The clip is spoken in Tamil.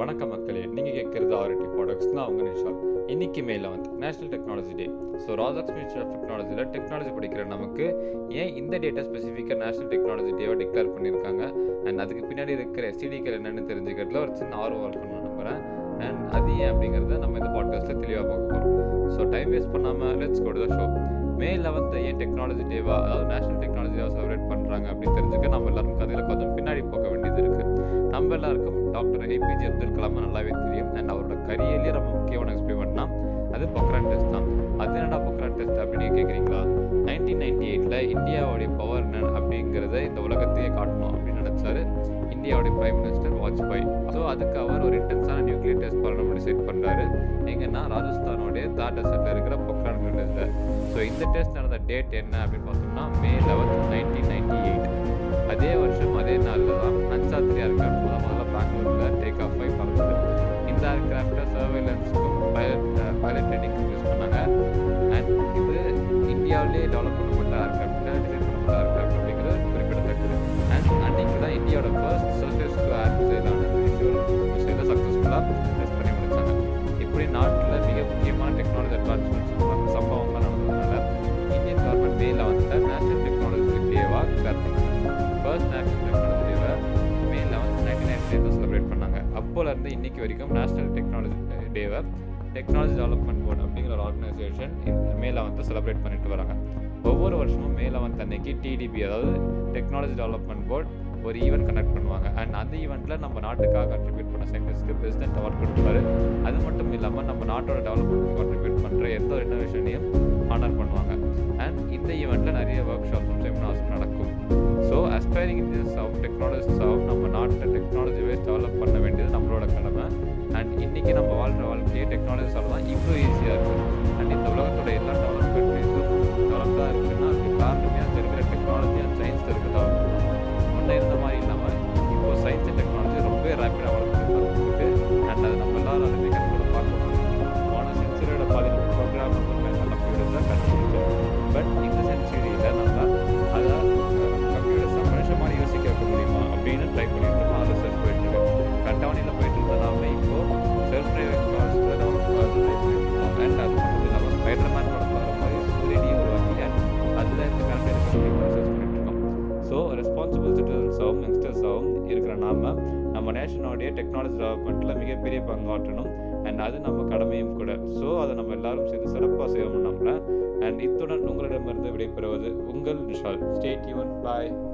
வணக்கம் மக்களே நீங்கள் கேட்குறது ஆர்டி ப்ராடக்ட்ஸ் தான் அவங்க நிஷால் இன்னைக்கு May eleventh national technology day so ராஜாக்ஸ் minister of டெக்னாலஜியில் டெக்னாலஜி படிக்கிற நமக்கு ஏன் இந்த டேட்டா ஸ்பெசிஃபிக்காக நேஷனல் டெக்னாலஜி டேவாக டிக்ளேர் பண்ணியிருக்காங்க? அண்ட் அதுக்கு பின்னாடி இருக்கிற எஸ்டிடிக்கள் என்னென்னு தெரிஞ்சுக்கிறதுல ஒரு சின்ன ஆர்வம் இருக்கணும்னு நம்புகிறேன் அண்ட் அது ஏன் அப்படிங்கிறத நம்ம இந்த பாட்காஸ்ட்டில் தெளிவாக பார்க்க போகிறோம் ஸோ டைம் வேஸ்ட் பண்ணாமல் let's go to show May eleventh ஏன் டெக்னாலஜி டேவாக அதாவது நேஷனல் டெக்னாலஜி டேவாக செலிப்ரேட் பண்ணுறாங்க அப்படின்னு தெரிஞ்சுக்க நம்ம எல்லாரும் கதையில் எல்லாருக்கும் டாக்டர் ஏபிஜே அப்துல் கலாம் நல்லாவே தெரியும். அண்ட் அவரோட கரியர்லேயே ரொம்ப முக்கியமான எக்ஸ்பிரிமெண்ட்னா அது பொக்ரான் டெஸ்ட் தான். அது என்னடா பொக்ரான் டெஸ்ட் அப்படின்னு கேட்குறீங்களா நைன்டீன் நைன்டி எயிட்டில் இந்தியாவுடைய பவர் என்ன அப்படிங்கிறத இந்த உலகத்தையே காட்டணும் அப்படின்னு நினச்சாரு. இந்தியாவுடைய பிரைம் மினிஸ்டர் வாஜ்பாய். ஸோ அதுக்கு அவர் ஒரு இன்டென்ஸான நியூக்ளியர் டெஸ்ட் பண்ணணும்னு டிசைட் பண்ணுறாரு எங்கன்னா ராஜஸ்தானுடைய தார் டெசர்ட்டில் இருக்கிற பொக்ரான் டெஸ்ட்டில் ஸோ இந்த டெஸ்ட் நடந்த டேட் என்ன அப்படின்னு பார்த்தோம்னா மே லெவன்த் இந்தியாவிலே டெவலப் பண்ணப்பட்ட ஏர்கிராஃப்ட் டிசைன் பண்ணப்பட்ட ஏர்க்ராஃப்ட் அப்படிங்கிறது குறிப்பிடத்தக்கது. அண்ட் அன்னைக்கு தான் இந்தியாவோட ஃபர்ஸ்ட் சர்ஃபேஸ் டு ஏர் மிசைலான மிசைலை சக்ஸஸ்ஃபுல்லாக டெஸ்ட் பண்ணி முடிச்சாங்க. இப்படி நாட்டில் மிக முக்கியமான டெக்னாலஜி அட்வான்ஸ்மெண்ட்ஸ் சம்பவங்கள் நடந்ததுனால இந்தியன் கவர்மெண்ட் மேல வந்து நேஷனல் டெக்னாலஜி டேவாக டிக்ளேர் பண்ணாங்க ஃபர்ஸ்ட் நேஷனல் டெக்னாலஜி டேவை மே லெவன்த் நைன்டீன் நைன்டி தான் செலிப்ரேட் பண்ணாங்க. அப்போலேருந்து இன்னைக்கு வரைக்கும் நேஷனல் டெக்னாலஜி டேவை டெக்னாலஜி டெவலப்மெண்ட் போர்டு அப்படிங்கிற ஒரு ஆர்கனைசேஷன் மே லெவன்த்தை செலிப்ரேட் பண்ணிட்டு வராங்க. ஒவ்வொரு வருஷமும் மே லெவன்த் அன்னைக்கு டிடிபி அதாவது டெக்னாலஜி டெவலப்மெண்ட் போர்டு ஒரு ஈவெண்ட் கண்டக்ட் பண்ணுவாங்க. அண்ட் அந்த ஈவெண்ட்டில் நம்ம நாட்டுக்காக கண்ட்ரிபியூட் பண்ண சயின்டிஸ்ட்க்கு பிரசிடென்ட் அவார்ட் கொடுப்பாரு. அது மட்டும் இல்லாமல் நம்ம நாட்டோட டெவலப்மெண்ட் கான்ட்ரிபியூட் பண்ணுற எந்த ஒரு இன்னோவேஷனையும் ஆனர் பண்ணுவாங்க. அண்ட் இந்த ஈவெண்ட்டில் நிறைய ஒர்க் ஷாப்ஸும் செமினார்ஸும் நடக்கும். So aspiring engineers of technologist of நம்ம நாட்டில் டெக்னாலஜி டெக்னாலஜிஸால தான் இவ்வளோ ஈஸியாக இருக்குது அண்ட் இந்த உலகத்தோட எல்லா டெவலப் கண்ட்ரீஸும் டெவலப்டாக இருக்குன்னா அதுக்கு காரணமே அங்கே இருக்கிற டெக்னாலஜி அண்ட் சயின்ஸ் இருக்க டெவலப்மெண்ட் தான் முன்ன இருந்த மாதிரி இல்லாமல் இப்போ சயின்ஸ் அண்ட் டெக்னாலஜி ரொம்ப ரேப்பிடாக வளர்ந்துருக்கு அண்ட் அது நம்ம எல்லாரும் அதை மிக பார்க்கணும். போன செஞ்சுரியோட பாதி ப்ரோக்ராம் கம்ப்யூட்டர்ஸ் தான் கண்டுபிடிச்சோம் பட் இந்த செஞ்சுரியில் நம்ம அதை கம்ப்யூட்டர்ஸ் மனுஷன் மாதிரி யோசிக்க வைக்க முடியுமா அப்படின்னு ட்ரை பண்ணிட்டு இருக்கோம் அதை ரிசர்ச் போயிட்டு இருக்கு. கண்டவனியில் போயிட்டு இருந்த நாம இப்போ செல்ஃப் டிரைவிங் இருக்கிற நம்ம நேஷனோடைய டெக்னாலஜி டெவலப்மெண்ட்டில் மிகப்பெரிய பங்காற்றணும் அண்ட் அது நம்ம கடமையும் கூட. ஸோ அதை நம்ம எல்லாரும் சேர்ந்து சிறப்பாக செய்ய முடியும் அண்ட் இத்துடன் உங்களிடமிருந்து விடைபெறுவது உங்கள் விஷால். ஸ்டேட் யூன் பாய்